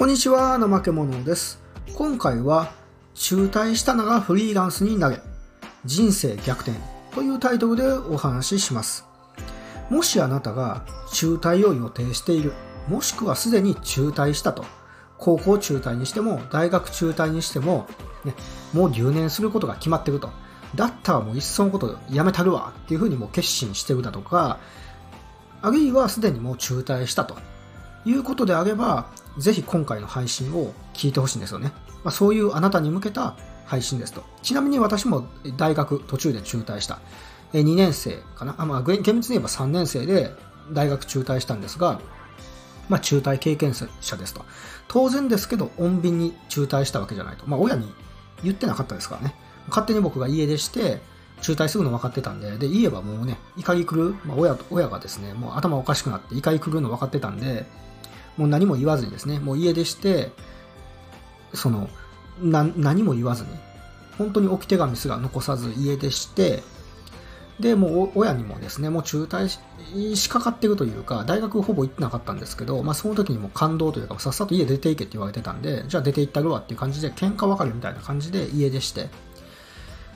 こんにちは、怠け者です。今回は、中退したのがフリーランスになれ、人生逆転というタイトルでお話しします。もしあなたが中退を予定している、もしくはすでに中退したと、高校中退にしても、大学中退にしても、ね、もう留年することが決まってると。だったらもういっそのことやめたるわっていうふうにもう決心してるだとか、あるいはすでにもう中退したということであれば、ぜひ今回の配信を聞いてほしいんですよね。まあ、そういうあなたに向けた配信ですと。ちなみに私も大学途中で中退した。2年生かな。あまあ、厳密に言えば3年生で大学中退したんですが、まあ、中退経験者ですと。当然ですけど、穏便に中退したわけじゃないと。まあ、親に言ってなかったですからね。勝手に僕が家出して、中退するの分かってたんで、で、言えばもうね、怒り狂う、まあ、親親がですね、もう頭おかしくなって怒り狂うの分かってたんで、もう何も言わずにですね、もう家出して、その、何も言わずに、本当に置き手紙すら残さず家出して、で、もう親にもですね、もう中退しかかってるというか、大学ほぼ行ってなかったんですけど、まあその時にも感動というか、さっさと家出ていけって言われてたんで、じゃあ出て行ったるわっていう感じで、喧嘩別れみたいな感じで家出して、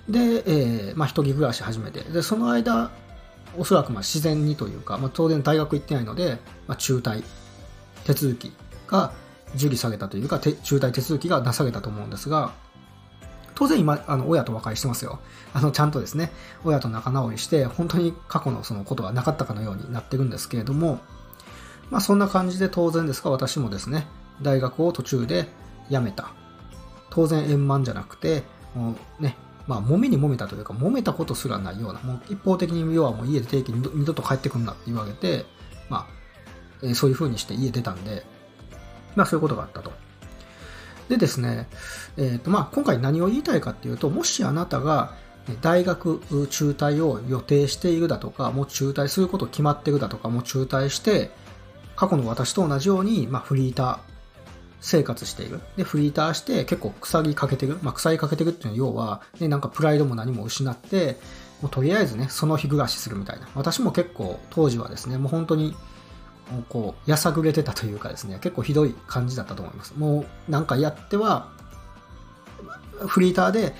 で、えー、まあ一人暮らし始めて、で、その間、おそらくまあ自然にというか、まあ当然大学行ってないので、まあ中退。手続きが受理されたというか、中退手続きがなされたと思うんですが、当然今、あの、親と和解してますよ。あの、ちゃんとですね、親と仲直りして、本当に過去のそのことがなかったかのようになってるんですけれども、まあそんな感じで当然ですが、私もですね、大学を途中で辞めた。当然円満じゃなくて、もうね、まあ、揉めに揉めたというか、揉めたことすらないような、もう一方的に要はもう家で定期に二度と帰ってくんなって言われて、まあ、えそういう風にして家出たんで、まあそういうことがあったと。でですね、えーとまあ、今回何を言いたいかっていうと、もしあなたが大学中退を予定しているだとか、もう中退すること決まってるだとか、もう中退して、過去の私と同じように、まあ、フリーター生活している。で、フリーターして結構腐りかけてる。まあ、腐りかけてるっていうのは要は、ね、なんかプライドも何も失って、もうとりあえずね、その日暮らしするみたいな。私も結構当時はですね、もう本当にこう、やさぐれてたというかですね、結構ひどい感じだったと思います。もう、なんかやっては、フリーターで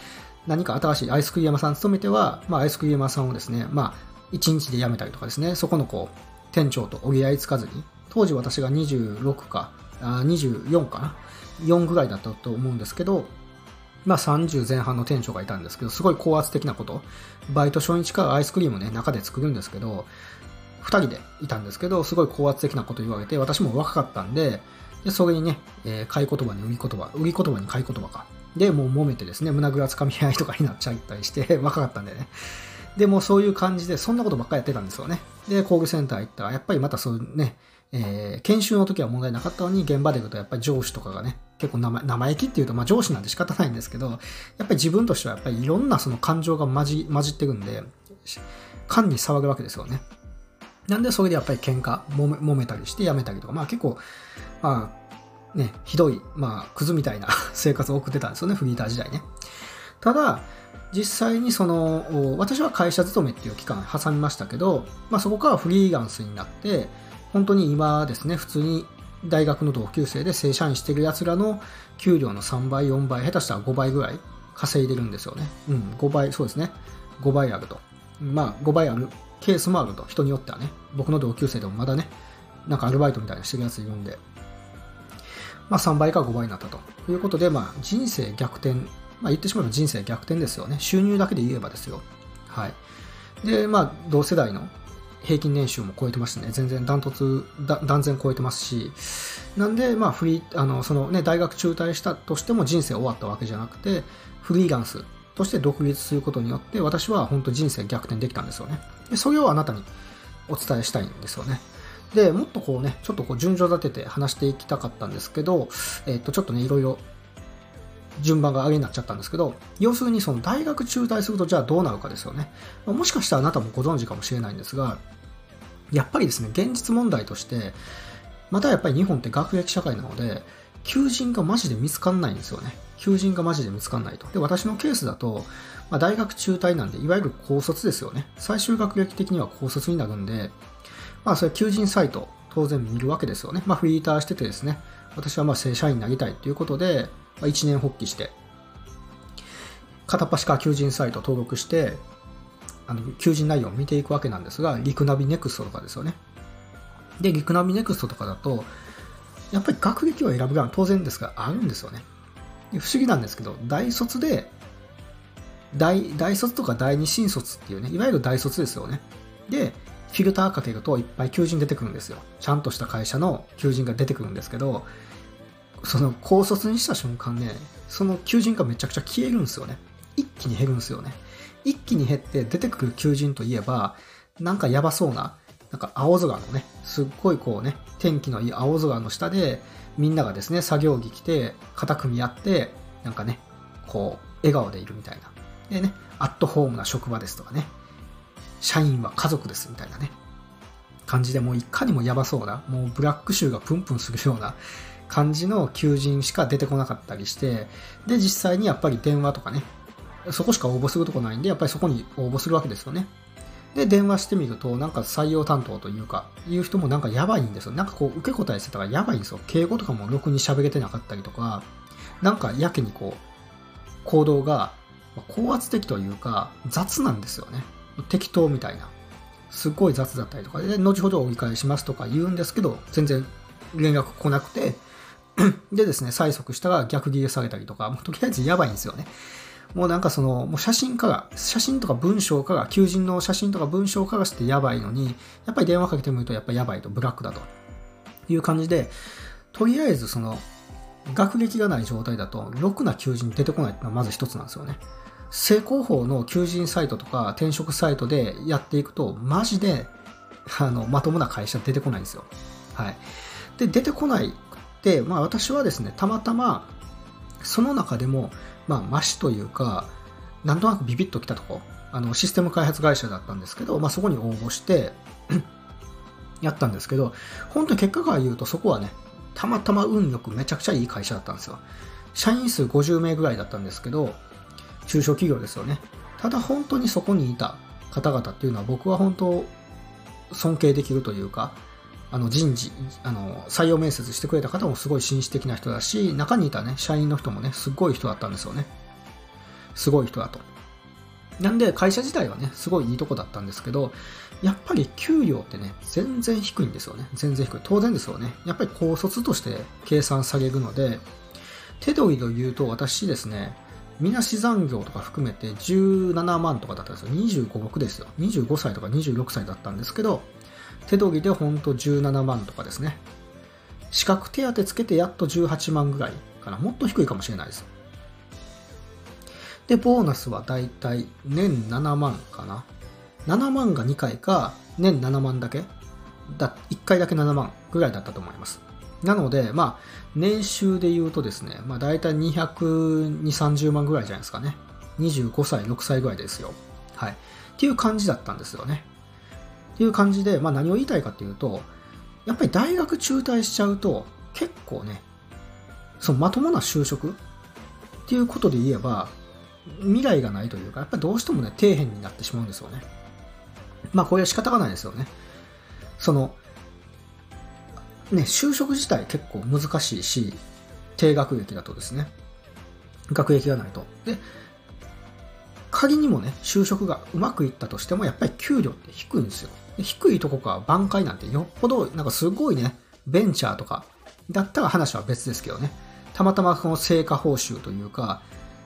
何か新しいアイスクリーム屋さん勤めては、まあ、アイスクリーム屋さんをですね、まあ、1日で辞めたりとかですね、そこのこう、店長と折り合いつかずに、当時私が26か、あ24かな、4ぐらいだったと思うんですけど、まあ30前半の店長がいたんですけど、すごい高圧的なこと、バイト初日からアイスクリームをね、中で作るんですけど、2人でいたんですけど、すごい高圧的なこと言われて、私も若かったんで、でそれにね、えー、買い言葉に売り言葉、売り言葉に買い言葉か。で、もう揉めてですね、胸ぐらつかみ合いとかになっちゃったりして、若かったんでね。で、もうそういう感じで、そんなことばっかりやってたんですよね。で、工具センター行ったら、やっぱりまたそういうね、えー、研修の時は問題なかったのに、現場で行くとやっぱり上司とかがね、結構生生意気っていうと、まあ上司なんて仕方ないんですけど、やっぱり自分としてはやっぱりいろんなその感情が混じ混じってるんで、勘に騒ぐわけですよね。なんでそれでやっぱり喧嘩揉め揉めたりしてやめたりとか、まあ結構、まあね、ひどい、まあクズみたいな 生活を送ってたんですよね、フリーター時代ね。ただ、実際にその、私は会社勤めっていう期間挟みましたけど、まあそこからフリーランスになって、本当に今ですね、普通に大学の同級生で正社員してる奴らの給料の3倍、4倍、下手したら5倍ぐらい稼いでるんですよね。うん、5倍、そうですね。5倍あると。まあ5倍あるケースもあると。人によってはね。僕の同級生でもまだね、なんかアルバイトみたいなしてるやついるんで、まあ3倍か5倍になったということで、まあ人生逆転、まあ言ってしまえば人生逆転ですよね。収入だけで言えばですよ。はい。で、まあ同世代の平均年収も超えてましてね、全然ダントツ、断然超えてますし、なんで、まあフリー、あの、そのね、大学中退したとしても人生終わったわけじゃなくて、フリーランスとして独立することによって、私は本当人生逆転できたんですよね。でそれをあなたにお伝えしたいんですよね。で、もっとこうね、ちょっとこう順序立てて話していきたかったんですけど、えっ、と、ちょっとね、いろいろ順番が上げになっちゃったんですけど、要するにその大学中退するとじゃあどうなるかですよね。もしかしたらあなたもご存知かもしれないんですが、やっぱりですね、現実問題として、またやっぱり日本って学歴社会なので、求人がマジで見つかんないんですよね。求人がマジで見つかんないと。で、私のケースだと、まあ、大学中退なんで、いわゆる高卒ですよね。最終学歴的には高卒になるんで、まあ、それ求人サイト、当然見るわけですよね。まあ、フリーターしててですね、私はまあ正社員になりたいということで、まあ、一年発起して、片っ端から求人サイト登録して、あの求人内容を見ていくわけなんですが、リクナビネクストとかですよね。で、リクナビネクストとかだと、やっぱり学歴を選ぶが当然ですがあるんですよね。不思議なんですけど、大卒で、大大卒とか第二新卒っていうね、いわゆる大卒ですよね。で、フィルターかけるといっぱい求人出てくるんですよ。ちゃんとした会社の求人が出てくるんですけど、その高卒にした瞬間ね、その求人がめちゃくちゃ消えるんですよね。一気に減るんですよね。一気に減って出てくる求人といえば、なんかやばそうな、なんか青空のね、すっごいこうね、天気のいい青空の下で、みんながですね、作業着着て、肩組み合って、なんかね、こう、笑顔でいるみたいな。でね、アットホームな職場ですとかね、社員は家族ですみたいなね、感じでもういかにもやばそうな、もうブラック臭がプンプンするような感じの求人しか出てこなかったりして、で、実際にやっぱり電話とかね、そこしか応募するとこないんで、やっぱりそこに応募するわけですよね。で、電話してみると、なんか採用担当というか、いう人もなんかやばいんですよ。なんかこう、受け答えしてたらやばいんですよ。敬語とかもろくに喋れてなかったりとか、なんかやけにこう、行動が高圧的というか、雑なんですよね。適当みたいな。すっごい雑だったりとかで、後ほど折り返しますとか言うんですけど、全然連絡来なくて、でですね、催促したら逆ギレされたりとか、もうとりあえずやばいんですよね。もうなんかその、もう写真家が、写真とか文章家が、求人の写真とか文章家がしてやばいのに、やっぱり電話かけてみるとやっぱやばいと、ブラックだという感じで、とりあえずその、学歴がない状態だと、ろくな求人出てこないっていうのはまず一つなんですよね。正攻法の求人サイトとか転職サイトでやっていくと、マジで、あの、まともな会社出てこないんですよ。はい。で、出てこないって、まあ私はですね、たまたま、その中でも、まあ、マシというか、なんとなくビビッときたとこ、あの、システム開発会社だったんですけど、まあ、そこに応募して やったんですけど、本当に結果から言うと、そこはね、たまたま運よくめちゃくちゃいい会社だったんですよ。社員数50名ぐらいだったんですけど、中小企業ですよね。ただ本当にそこにいた方々っていうのは僕は本当尊敬できるというか、あの人事、あの採用面接してくれた方もすごい紳士的な人だし、中にいたね、社員の人もね、すごい人だったんですよね。すごい人だと。なんで会社自体はね、すごいいいとこだったんですけど、やっぱり給料ってね、全然低いんですよね。全然低い。当然ですよね。やっぱり高卒として計算されるので、手取りと言うと私ですね、みなし残業とか含めて17万とかだったんですよ。25、6ですよ。25歳とか26歳だったんですけど、手取りでほんと17万とかですね。資格手当つけてやっと18万ぐらいかな。もっと低いかもしれないです。で、ボーナスはだいたい年7万かな。7万が2回か、年7万だけだ、1回だけ7万ぐらいだったと思います。なので、まあ、年収で言うとですね、まあ、大体220、30万ぐらいじゃないですかね。25歳、6歳ぐらいですよ。はい。っていう感じだったんですよね。っていう感じで、まあ、何を言いたいかっていうと、やっぱり大学中退しちゃうと、結構ね、そのまともな就職っていうことで言えば、未来がないというか、やっぱりどうしてもね、底辺になってしまうんですよね。まあ、これは仕方がないですよね。その、ね、就職自体結構難しいし、低学歴だとですね、学歴がないと。で、仮にもね、就職がうまくいったとしても、やっぱり給料って低いんですよ。低いとこか挽回なんてよっぽど、なんかすごいね、ベンチャーとか、だったら話は別ですけどね。たまたまその成果報酬というか、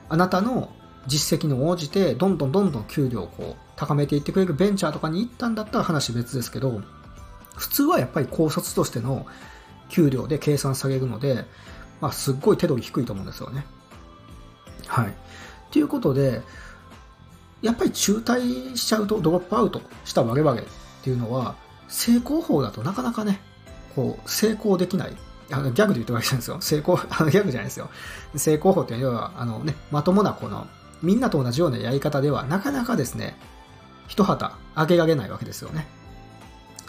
あなたの実績に応じて、どんどんどんどん給料をこう、高めていってくれるベンチャーとかに行ったんだったら話別ですけど、普通はやっぱり高卒としての給料で計算されるので、まあ、すっごい手取り低いと思うんですよね。はい。ということで、やっぱり中退しちゃうと、ドロップアウトした我々っていうのは、成功法だとなかなかね、こう、成功できない。あのギャグで言ってるわけじゃないですよ。成功、あのギャグじゃないですよ。成功法っていうのは、あのね、まともなこの、みんなと同じようなやり方では、なかなかですね、一旗上げられないわけですよね。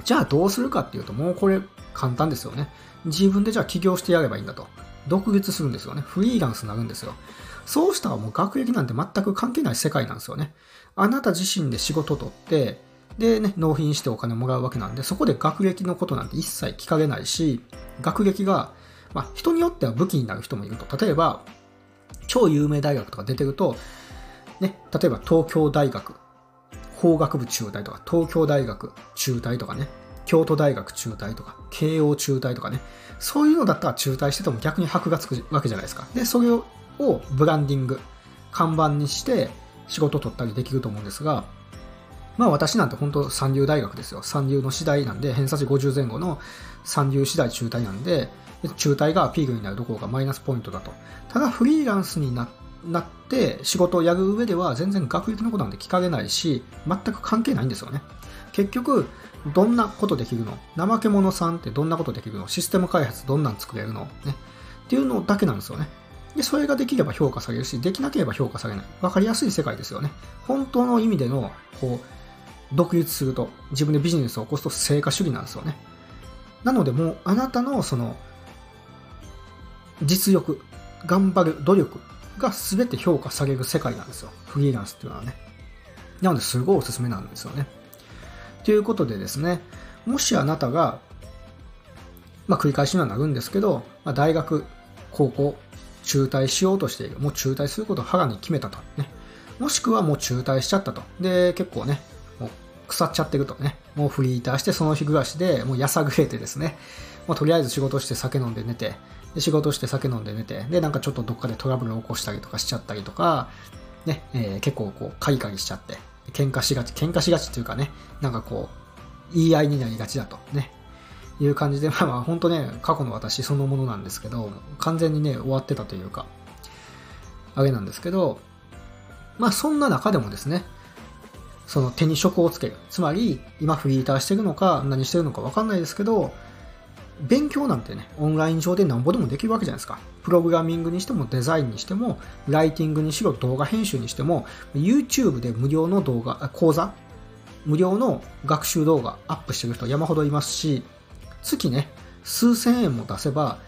じゃあどうするかっていうと、もうこれ簡単ですよね。自分でじゃあ起業してやればいいんだと。独立するんですよね。フリーランスになるんですよ。そうしたらもう学歴なんて全く関係ない世界なんですよね。あなた自身で仕事取って、でね、納品してお金もらうわけなんで、そこで学歴のことなんて一切聞かれないし、学歴がまあ、人によっては武器になる人もいると。例えば、超有名大学とか出てると、ね、例えば東京大学法学部中退とか、東京大学中退とかね、京都大学中退とか、慶応中退とかね、そういうのだったら中退してても逆に箔がつくわけじゃないですか。で、それをブランディング、看板にして仕事を取ったりできると思うんですが、まあ私なんて本当三流大学ですよ。三流の次第なんで、偏差値50前後の三流次第中退なんで、中退がピークになるどころかマイナスポイントだと。ただフリーランスになっなって仕事をやる上では全然学歴のことなんて聞かれないし、全く関係ないんですよね。結局、どんなことできるの？怠け者さんってどんなことできるの？システム開発どんなん作れるの？ね。っていうのだけなんですよね。で、それができれば評価されるし、できなければ評価されない。わかりやすい世界ですよね。本当の意味での、こう、独立すると、自分でビジネスを起こすと成果主義なんですよね。なのでもう、あなたのその、実力、頑張る努力が全て評価される世界なんですよ。フリーランスっていうのはね。なので、すごいおすすめなんですよね。ということでですね、もしあなたが、まあ、繰り返しにはなるんですけど、まあ、大学、高校、中退しようとしている。もう中退することを腹に決めたと。ね。もしくはもう中退しちゃったと。で、結構ね、もう腐っちゃってるとね。もうフリーターしてその日暮らしでもうやさぐれてですね。もうとりあえず仕事して酒飲んで寝て、で仕事して酒飲んで寝て、で、なんかちょっとどっかでトラブルを起こしたりとかしちゃったりとか、ね、えー、結構こう、カリカリしちゃって、喧嘩しがち、喧嘩しがちっていうかね、なんかこう、言い合いになりがちだとね、いう感じで、まあまあ本当ね、過去の私そのものなんですけど、完全にね、終わってたというか、あれなんですけど、まあそんな中でもですね、その手に職をつける。つまり、今フリーターしてるのか、何してるのかわかんないですけど、勉強なんてね、オンライン上でなんぼでもできるわけじゃないですか。プログラミングにしてもデザインにしても、ライティングにしろ動画編集にしても、YouTube で無料の動画、講座、無料の学習動画アップしてる人山ほどいますし、月ね、数千円も出せば、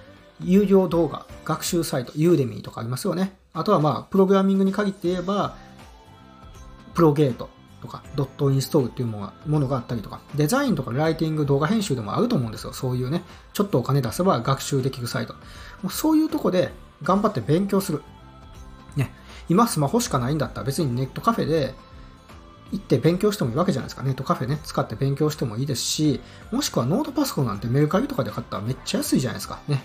有料動画、学習サイト、ユーデミーとかありますよね。あとはまあ、プログラミングに限って言えば、プロゲートとか、ドットインストールっていうものがあったりとか、デザインとかライティング、動画編集でもあると思うんですよ。そういうね、ちょっとお金出せば学習できるサイト。もうそういうとこで頑張って勉強する。ね、今スマホしかないんだったら別にネットカフェで行って勉強してもいいわけじゃないですか。ネットカフェね、使って勉強してもいいですし、もしくはノートパソコンなんてメルカリとかで買ったらめっちゃ安いじゃないですか。ね。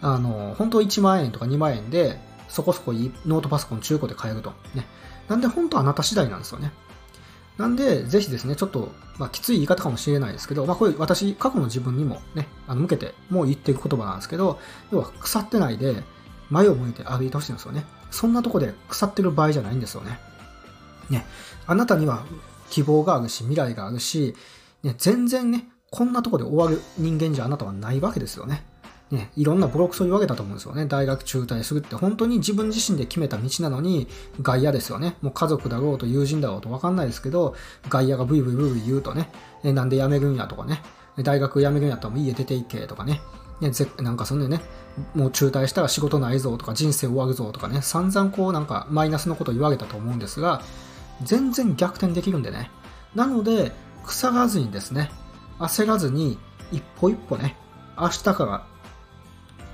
あの、本当1万円とか2万円で、そこそこいいノートパソコン中古で買えると。ね。なんで本当あなた次第なんですよね。なんで、ぜひですね、ちょっと、まあ、きつい言い方かもしれないですけど、まあ、これ私、過去の自分にもね、あの向けて、もう言っていく言葉なんですけど、要は腐ってないで、前を向いて歩いてほしいんですよね。そんなとこで腐ってる場合じゃないんですよね。ね、あなたには希望があるし、未来があるし、ね、全然ね、こんなとこで終わる人間じゃあなたはないわけですよね。ね、いろんなブロックそう言われたと思うんですよね。大学中退するって本当に自分自身で決めた道なのに外野ですよね。もう家族だろうと友人だろうと分かんないですけど、外野がブイブイブイブイ言うとね、えなんで辞めるんやとかね、大学辞めるんやったらもう家出ていけとかね、ねぜなんかそんでね、もう中退したら仕事ないぞとか人生終わるぞとかね、散々こうなんかマイナスのこと言われたと思うんですが、全然逆転できるんでね。なので、腐らずにですね、焦らずに一歩一歩ね、明日から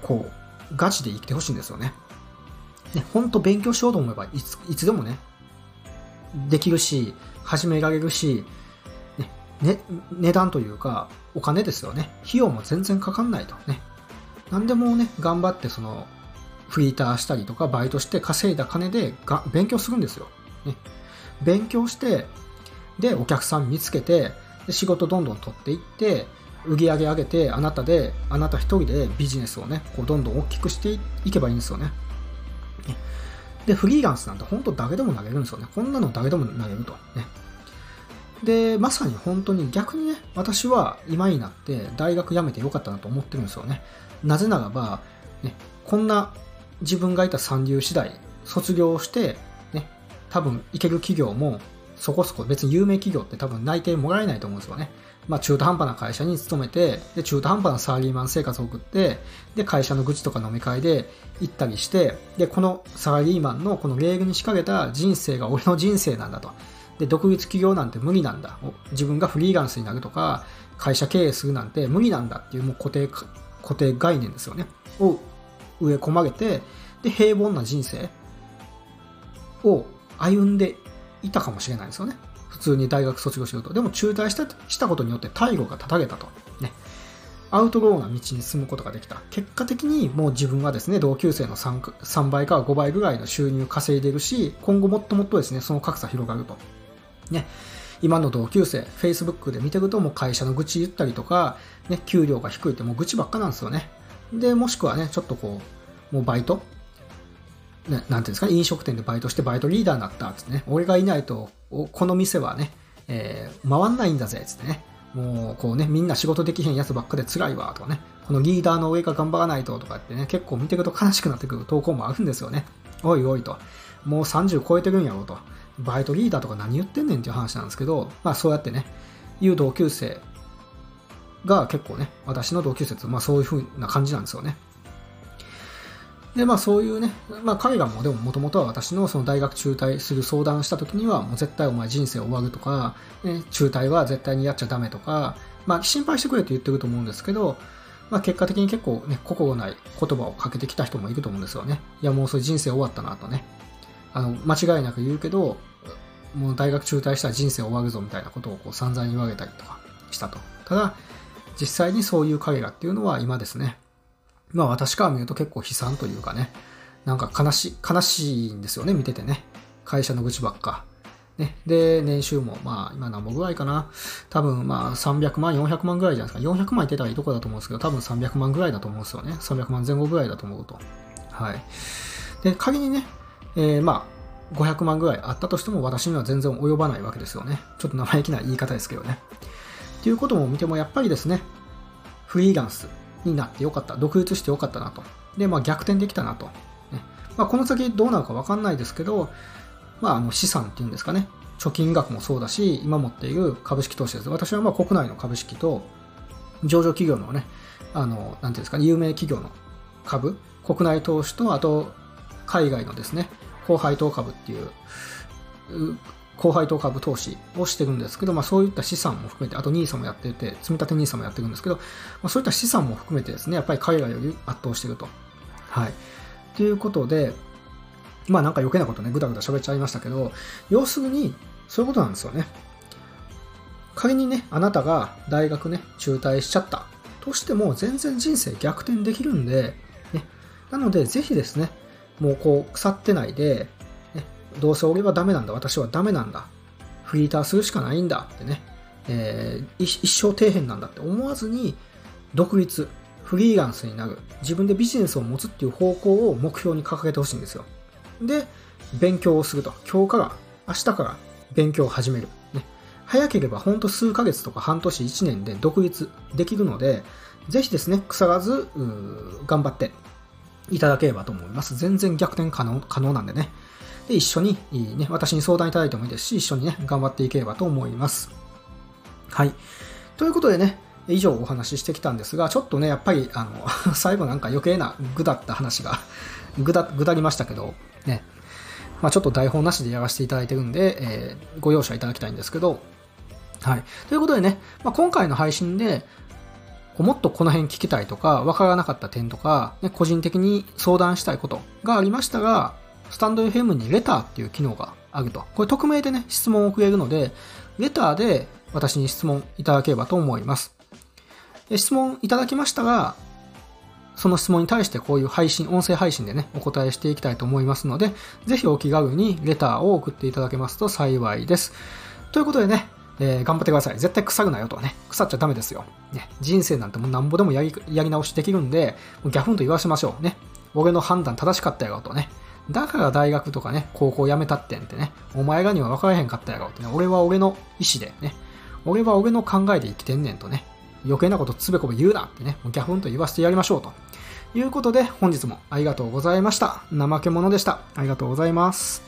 こう、ガチで生きてほしいんですよね。ね、ほんと勉強しようと思えばいつ、いつでもね、できるし、始められるし、ね、ね、値段というか、お金ですよね。費用も全然かかんないとね。何でもね、頑張ってその、フリーターしたりとか、バイトして稼いだ金でが勉強するんですよ。ね、勉強して、で、お客さん見つけて、で仕事どんどん取っていって、売り上げ上げて、あなたで、あなた一人でビジネスをね、こうどんどん大きくしていけばいいんですよね。で、フリーランスなんて本当誰でも投げるんですよね。こんなの誰でも投げると。ね。で、まさに本当に逆にね、私は今になって大学辞めてよかったなと思ってるんですよね。なぜならば、ね、こんな自分がいた三流次第、卒業して、ね、多分行ける企業もそこそこ別に有名企業って多分内定もらえないと思うんですよね。まあ、中途半端な会社に勤めて、で、中途半端なサラリーマン生活を送って、で、会社の愚痴とか飲み会で行ったりして、で、このサラリーマンのこのレールに仕掛けた人生が俺の人生なんだと。で、独立企業なんて無理なんだ。自分がフリーランスになるとか、会社経営するなんて無理なんだっていうもう固定、固定概念ですよね。を植え込まれて、で、平凡な人生を歩んでいたかもしれないですよね。普通に大学卒業しようと。でも中退したしたことによって退路が断たれたと。ね。アウトローな道に進むことができた。結果的にもう自分はですね、同級生の 3, 3倍か5倍ぐらいの収入稼いでるし、今後もっともっとですね、その格差広がると。ね。今の同級生、Facebook で見てるともう会社の愚痴言ったりとか、ね、給料が低いってもう愚痴ばっかなんですよね。で、もしくはね、ちょっとこう、もうバイトね、なんていうんですか、飲食店でバイトしてバイトリーダーになったっつってね、俺がいないと、この店はね、えー、回んないんだぜっ、つってね。もう、こうね、みんな仕事できへんやつばっかで辛いわ、とかね。このリーダーの上が頑張らないと、とかってね、結構見てると悲しくなってくる投稿もあるんですよね。おいおいと。もう30超えてるんやろと。バイトリーダーとか何言ってんねんっていう話なんですけど、まあそうやってね、いう同級生が結構ね、私の同級生って、まあそういう風な感じなんですよね。で、まあそういうね、まあ彼らもでももともとは私のその大学中退する相談した時には、もう絶対お前人生終わるとか、ね、中退は絶対にやっちゃダメとか、まあ心配してくれって言ってると思うんですけど、まあ結果的に結構ね、心ない言葉をかけてきた人もいると思うんですよね。いやもうそれ人生終わったなとね。あの、間違いなく言うけど、もう大学中退したら人生終わるぞみたいなことをこう散々言われたりとかしたと。ただ、実際にそういう彼らっていうのは今ですね、まあ私から見ると結構悲惨というかね、なんか悲しい、悲しいんですよね、見ててね。会社の愚痴ばっか。ね。で、年収も、まあ今何本ぐらいかな。多分まあ300万、400万ぐらいじゃないですか。400万いってたらいいとこだと思うんですけど、多分300万ぐらいだと思うんですよね。300万前後ぐらいだと思うと。はい。で、仮にね、えー、まあ、500万ぐらいあったとしても私には全然及ばないわけですよね。ちょっと生意気な言い方ですけどね。っていうことも見てもやっぱりですね、フリーランス、になってよかった。独立してよかったなと。で、まあ逆転できたなと。ねまあ、この先どうなるかわかんないですけど、まああの資産っていうんですかね。貯金額もそうだし、今持っている株式投資です。私はまあ国内の株式と、上場企業のね、あの、なんていうんですかね、有名企業の株、国内投資と、あと、海外のですね、高配当株っていう、高配当株投資をしてるんですけど、まあ、そういった資産も含めて、あと NISA もやってて、積立 NISA もやってるんですけど、まあ、そういった資産も含めてですね、やっぱり海外より圧倒してると。はい。ということで、まあなんか余計なことね、ぐだぐだ喋っちゃいましたけど、要するに、そういうことなんですよね。仮にね、あなたが大学ね、中退しちゃったとしても、全然人生逆転できるんで、ね、なので、ぜひですね、もうこう、腐ってないで、どうせ俺はダメなんだ、私はダメなんだ、フリーターするしかないんだってね、えー、一生底辺なんだって思わずに、独立、フリーランスになる、自分でビジネスを持つっていう方向を目標に掲げてほしいんですよ。で、勉強をすると。今日から、明日から勉強を始める。ね、早ければほんと数ヶ月とか半年1年で独立できるので、ぜひですね、腐らず、頑張っていただければと思います。全然逆転可能可能なんでね。で、一緒に、ね、私に相談いただいてもいいですし、一緒にね、頑張っていければと思います。はい。ということでね、以上お話ししてきたんですが、ちょっとね、やっぱり、あの、最後なんか余計な具だった話が ぐだ、ぐだりましたけど、ね、まあ、ちょっと台本なしでやらせていただいてるんで、えー、ご容赦いただきたいんですけど、はい。ということでね、まあ、今回の配信で、もっとこの辺聞きたいとか、わからなかった点とか、ね、個人的に相談したいことがありましたが、スタンド FM にレターっていう機能があると。これ匿名でね、質問をくれるので、レターで私に質問いただければと思います。質問いただきましたが、その質問に対してこういう配信、音声配信でね、お答えしていきたいと思いますので、ぜひお気軽にレターを送っていただけますと幸いです。ということでね、えー、頑張ってください。絶対腐るなよとね。腐っちゃダメですよ。ね、人生なんてもうなんぼでもやりやり直しできるんで、もうギャフンと言わせましょうね。俺の判断正しかったやろとね。だから大学とかね、高校辞めたってんってね、お前らには分からへんかったやろってね、俺は俺の意思でね、俺は俺の考えで生きてんねんとね、余計なことつべこべ言うなってね、ギャフンと言わせてやりましょうということで、本日もありがとうございました。怠け者でした。ありがとうございます。